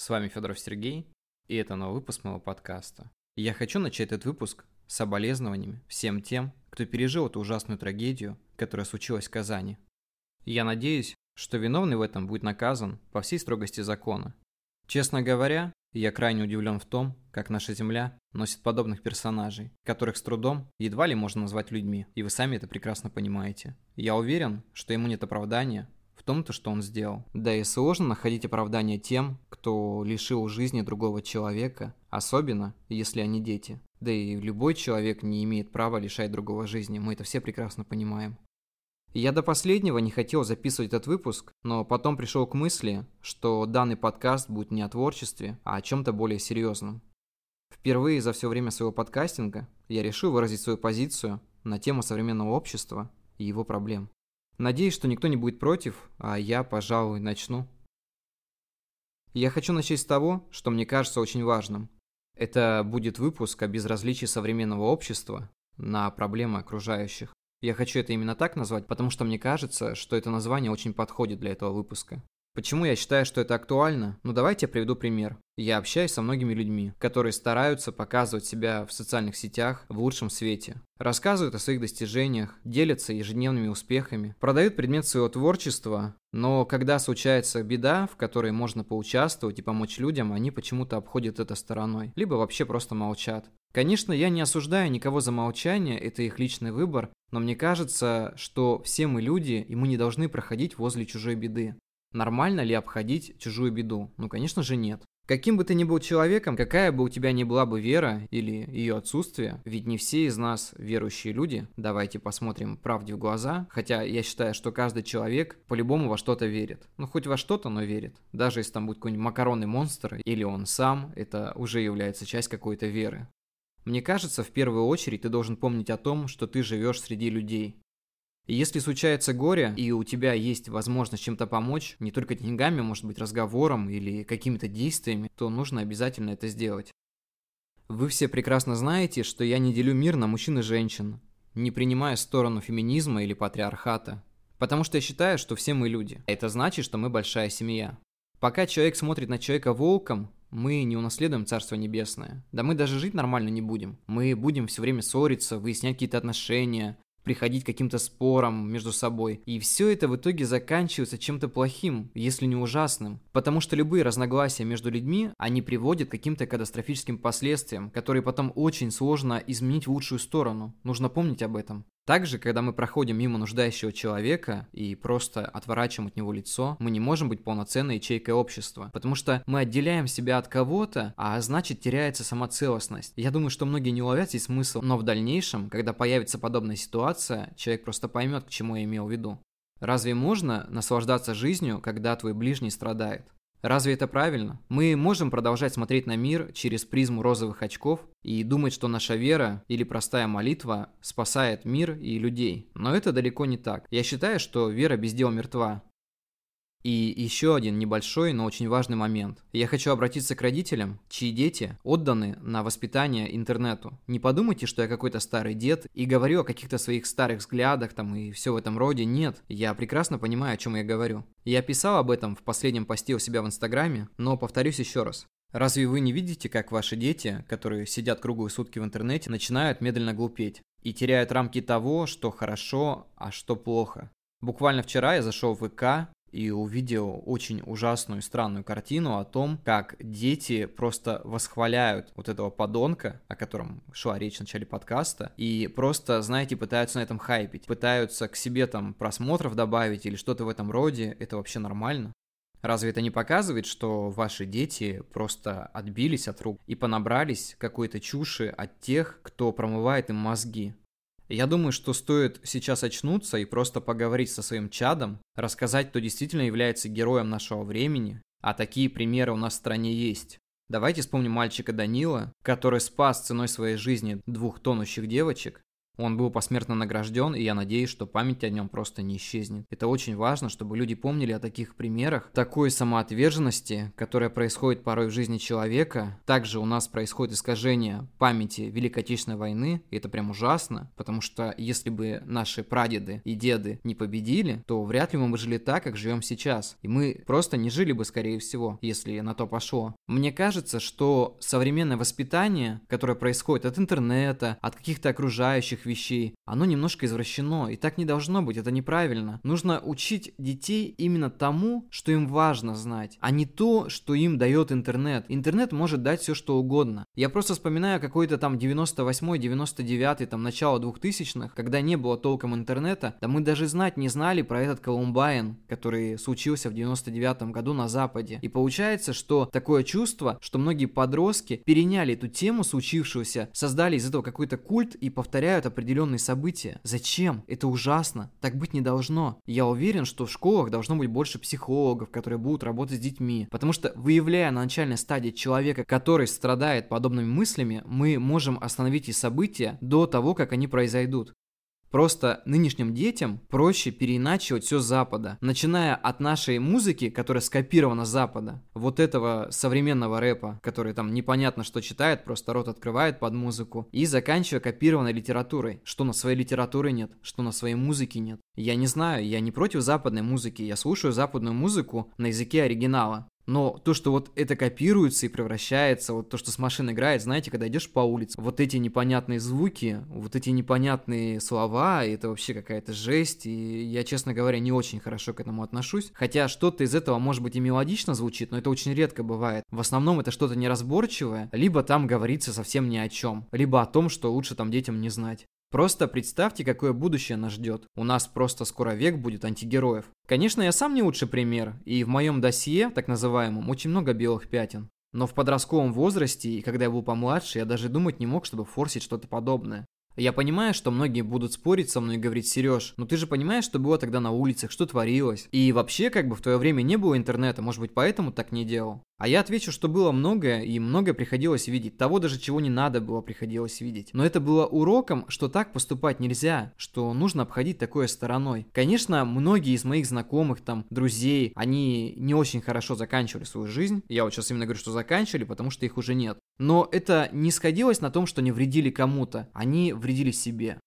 С вами Федоров Сергей, и это новый выпуск моего подкаста. Я хочу начать этот выпуск с соболезнованиями всем тем, кто пережил эту ужасную трагедию, которая случилась в Казани. Я надеюсь, что виновный в этом будет наказан по всей строгости закона. Честно говоря, я крайне удивлен в том, как наша Земля носит подобных персонажей, которых с трудом едва ли можно назвать людьми, и вы сами это прекрасно понимаете. Я уверен, что ему нет оправдания в том-то, что он сделал. Да и сложно находить оправдание тем, кто лишил жизни другого человека, особенно если они дети. Да и любой человек не имеет права лишать другого жизни, мы это все прекрасно понимаем. Я до последнего не хотел записывать этот выпуск, но потом пришел к мысли, что данный подкаст будет не о творчестве, а о чем-то более серьезном. Впервые за все время своего подкастинга я решил выразить свою позицию на тему современного общества и его проблем. Надеюсь, что никто не будет против, а я, пожалуй, начну. Я хочу начать с того, что мне кажется очень важным. Это будет выпуск о безразличии современного общества на проблемы окружающих. Я хочу это именно так назвать, потому что мне кажется, что это название очень подходит для этого выпуска. Почему я считаю, что это актуально? Ну давайте я приведу пример. Я общаюсь со многими людьми, которые стараются показывать себя в социальных сетях в лучшем свете. Рассказывают о своих достижениях, делятся ежедневными успехами, продают предмет своего творчества, но когда случается беда, в которой можно поучаствовать и помочь людям, они почему-то обходят это стороной, либо вообще просто молчат. Конечно, я не осуждаю никого за молчание, это их личный выбор, но мне кажется, что все мы люди, и мы не должны проходить возле чужой беды. Нормально ли обходить чужую беду? Ну, конечно же, нет. Каким бы ты ни был человеком, какая бы у тебя ни была бы вера или ее отсутствие, ведь не все из нас верующие люди, давайте посмотрим правде в глаза, хотя я считаю, что каждый человек по-любому во что-то верит. Ну, хоть во что-то, но верит. Даже если там будет какой-нибудь макаронный монстр, или он сам, это уже является часть какой-то веры. Мне кажется, в первую очередь ты должен помнить о том, что ты живешь среди людей. Если случается горе, и у тебя есть возможность чем-то помочь, не только деньгами, может быть, разговором или какими-то действиями, то нужно обязательно это сделать. Вы все прекрасно знаете, что я не делю мир на мужчин и женщин, не принимая сторону феминизма или патриархата. Потому что я считаю, что все мы люди. Это значит, что мы большая семья. Пока человек смотрит на человека волком, мы не унаследуем Царство Небесное. Да мы даже жить нормально не будем. Мы будем все время ссориться, выяснять какие-то отношения, приходить к каким-то спорам между собой. И все это в итоге заканчивается чем-то плохим, если не ужасным. Потому что любые разногласия между людьми, они приводят к каким-то катастрофическим последствиям, которые потом очень сложно изменить в лучшую сторону. Нужно помнить об этом. Также, когда мы проходим мимо нуждающего человека и просто отворачиваем от него лицо, мы не можем быть полноценной ячейкой общества, потому что мы отделяем себя от кого-то, а значит теряется сама целостность. Я думаю, что многие не уловят здесь смысл, но в дальнейшем, когда появится подобная ситуация, человек просто поймет, к чему я имел в виду. Разве можно наслаждаться жизнью, когда твой ближний страдает? Разве это правильно? Мы можем продолжать смотреть на мир через призму розовых очков и думать, что наша вера или простая молитва спасает мир и людей. Но это далеко не так. Я считаю, что вера без дела мертва. И еще один небольшой, но очень важный момент. Я хочу обратиться к родителям, чьи дети отданы на воспитание интернету. Не подумайте, что я какой-то старый дед и говорю о каких-то своих старых взглядах там и все в этом роде. Нет, я прекрасно понимаю, о чем я говорю. Я писал об этом в последнем посте у себя в Инстаграме, но повторюсь еще раз. Разве вы не видите, как ваши дети, которые сидят круглые сутки в интернете, начинают медленно глупеть и теряют рамки того, что хорошо, а что плохо? Буквально вчера я зашел в ВК и увидел очень ужасную и странную картину о том, как дети просто восхваляют вот этого подонка, о котором шла речь в начале подкаста, и просто, знаете, пытаются на этом хайпить, пытаются к себе там просмотров добавить или что-то в этом роде, это вообще нормально? Разве это не показывает, что ваши дети просто отбились от рук и понабрались какой-то чуши от тех, кто промывает им мозги? Я думаю, что стоит сейчас очнуться и просто поговорить со своим чадом, рассказать, кто действительно является героем нашего времени, а такие примеры у нас в стране есть. Давайте вспомним мальчика Данила, который спас ценой своей жизни двух тонущих девочек. Он был посмертно награжден, и я надеюсь, что память о нем просто не исчезнет. Это очень важно, чтобы люди помнили о таких примерах, такой самоотверженности, которая происходит порой в жизни человека. Также у нас происходит искажение памяти Великой Отечественной войны, и это прям ужасно, потому что если бы наши прадеды и деды не победили, то вряд ли мы бы жили так, как живем сейчас. И мы просто не жили бы, скорее всего, если на то пошло. Мне кажется, что современное воспитание, которое происходит от интернета, от каких-то окружающих вещей, оно немножко извращено, и так не должно быть, это неправильно. Нужно учить детей именно тому, что им важно знать, а не то, что им дает интернет. Интернет может дать все, что угодно. Я просто вспоминаю какой-то там 98 99 там начало 2000-х, когда не было толком интернета, да мы даже знать не знали про этот Колумбайн, который случился в 99 году на Западе. И получается, что такое чувство, что многие подростки переняли эту тему случившегося, создали из этого какой-то культ и повторяют определенные события. Зачем? Это ужасно. Так быть не должно. Я уверен, что в школах должно быть больше психологов, которые будут работать с детьми. Потому что выявляя на начальной стадии человека, который страдает подобными мыслями, мы можем остановить и события до того, как они произойдут. Просто нынешним детям проще переиначивать все с Запада. Начиная от нашей музыки, которая скопирована с Запада, вот этого современного рэпа, который там непонятно что читает, просто рот открывает под музыку, и заканчивая копированной литературой, что на своей литературе нет, что на своей музыке нет. Я не знаю, я не против западной музыки, я слушаю западную музыку на языке оригинала. Но то, что вот это копируется и превращается, вот то, что с машин играет, знаете, когда идешь по улице, вот эти непонятные звуки, вот эти непонятные слова, это вообще какая-то жесть, и я, честно говоря, не очень хорошо к этому отношусь. Хотя что-то из этого, может быть, и мелодично звучит, но это очень редко бывает. В основном это что-то неразборчивое, либо там говорится совсем ни о чем, либо о том, что лучше там детям не знать. Просто представьте, какое будущее нас ждет. У нас просто скоро век будет антигероев. Конечно, я сам не лучший пример, и в моем досье, так называемом, очень много белых пятен. Но в подростковом возрасте, и когда я был помладше, я даже думать не мог, чтобы форсить что-то подобное. Я понимаю, что многие будут спорить со мной и говорить, Сереж, ну ты же понимаешь, что было тогда на улицах, что творилось. И вообще, как бы в твое время не было интернета, может быть, поэтому так не делал. А я отвечу, что было многое, и многое приходилось видеть. Того даже, чего не надо было, приходилось видеть. Но это было уроком, что так поступать нельзя, что нужно обходить такое стороной. Конечно, многие из моих знакомых, там, друзей, они не очень хорошо заканчивали свою жизнь. Я вот сейчас именно говорю, что заканчивали, потому что их уже нет. Но это не сходилось на том, что не вредили кому-то. Они вредили себе.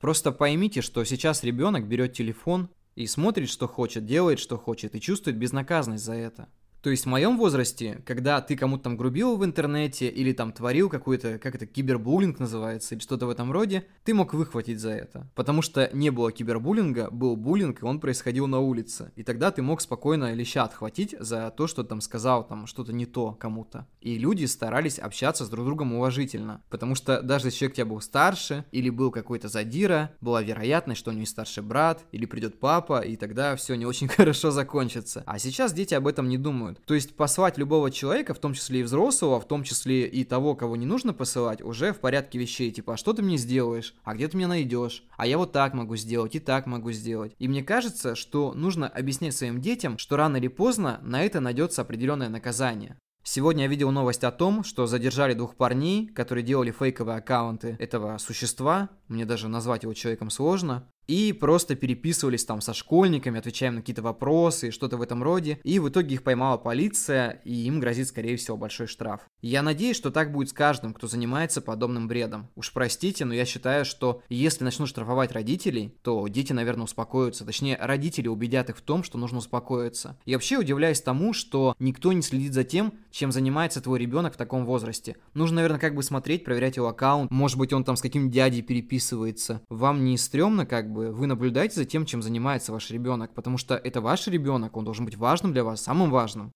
Просто поймите, что сейчас ребенок берет телефон и смотрит, что хочет, делает, что хочет, и чувствует безнаказанность за это. То есть в моем возрасте, когда ты кому-то там грубил в интернете или там творил какой-то, как это, кибербуллинг называется, или что-то в этом роде, ты мог выхватить за это. Потому что не было кибербуллинга, был буллинг, и он происходил на улице. И тогда ты мог спокойно леща отхватить за то, что там сказал там что-то не то кому-то. И люди старались общаться с друг другом уважительно. Потому что даже если человек тебя был старше, или был какой-то задира, была вероятность, что у него есть старший брат, или придет папа, и тогда все не очень хорошо закончится. А сейчас дети об этом не думают думают. То есть послать любого человека, в том числе и взрослого, в том числе и того, кого не нужно посылать, уже в порядке вещей. Типа, а что ты мне сделаешь? А где ты меня найдешь? А я вот так могу сделать, и так могу сделать. И мне кажется, что нужно объяснять своим детям, что рано или поздно на это найдется определенное наказание. Сегодня я видел новость о том, что задержали двух парней, которые делали фейковые аккаунты этого существа, мне даже назвать его человеком сложно, и просто переписывались там со школьниками, отвечаем на какие-то вопросы, что-то в этом роде. И в итоге их поймала полиция, и им грозит, скорее всего, большой штраф. Я надеюсь, что так будет с каждым, кто занимается подобным бредом. Уж простите, но я считаю, что если начнут штрафовать родителей, то дети, наверное, успокоятся. Точнее, родители убедят их в том, что нужно успокоиться. И вообще удивляюсь тому, что никто не следит за тем, чем занимается твой ребенок в таком возрасте. Нужно, наверное, как бы смотреть, проверять его аккаунт. Может быть, он там с каким дядей переписывается. Вам не стрёмно, как бы, бы вы наблюдаете за тем, чем занимается ваш ребенок, потому что это ваш ребенок, он должен быть важным для вас, самым важным.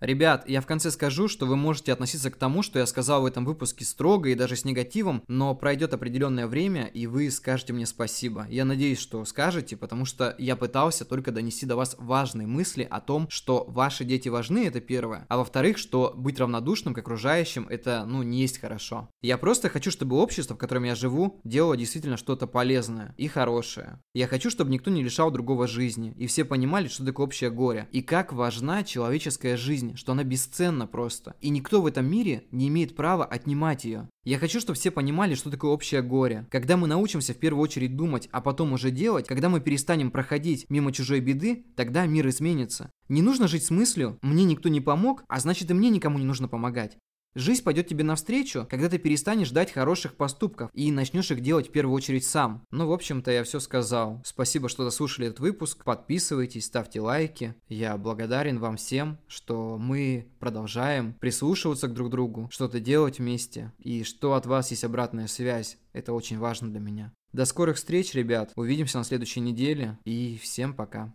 Ребят, я в конце скажу, что вы можете относиться к тому, что я сказал в этом выпуске строго и даже с негативом, но пройдет определенное время, и вы скажете мне спасибо. Я надеюсь, что скажете, потому что я пытался только донести до вас важные мысли о том, что ваши дети важны, это первое, а во-вторых, что быть равнодушным к окружающим, это, ну, не есть хорошо. Я просто хочу, чтобы общество, в котором я живу, делало действительно что-то полезное и хорошее. Я хочу, чтобы никто не лишал другого жизни, и все понимали, что такое общее горе, и как важна человеческая жизнь жизнь, что она бесценна просто. И никто в этом мире не имеет права отнимать ее. Я хочу, чтобы все понимали, что такое общее горе. Когда мы научимся в первую очередь думать, а потом уже делать, когда мы перестанем проходить мимо чужой беды, тогда мир изменится. Не нужно жить с мыслью «мне никто не помог, а значит и мне никому не нужно помогать». Жизнь пойдет тебе навстречу, когда ты перестанешь ждать хороших поступков и начнешь их делать в первую очередь сам. Ну, в общем-то, я все сказал. Спасибо, что дослушали этот выпуск. Подписывайтесь, ставьте лайки. Я благодарен вам всем, что мы продолжаем прислушиваться к друг другу, что-то делать вместе, и что от вас есть обратная связь. Это очень важно для меня. До скорых встреч, ребят. Увидимся на следующей неделе. И всем пока.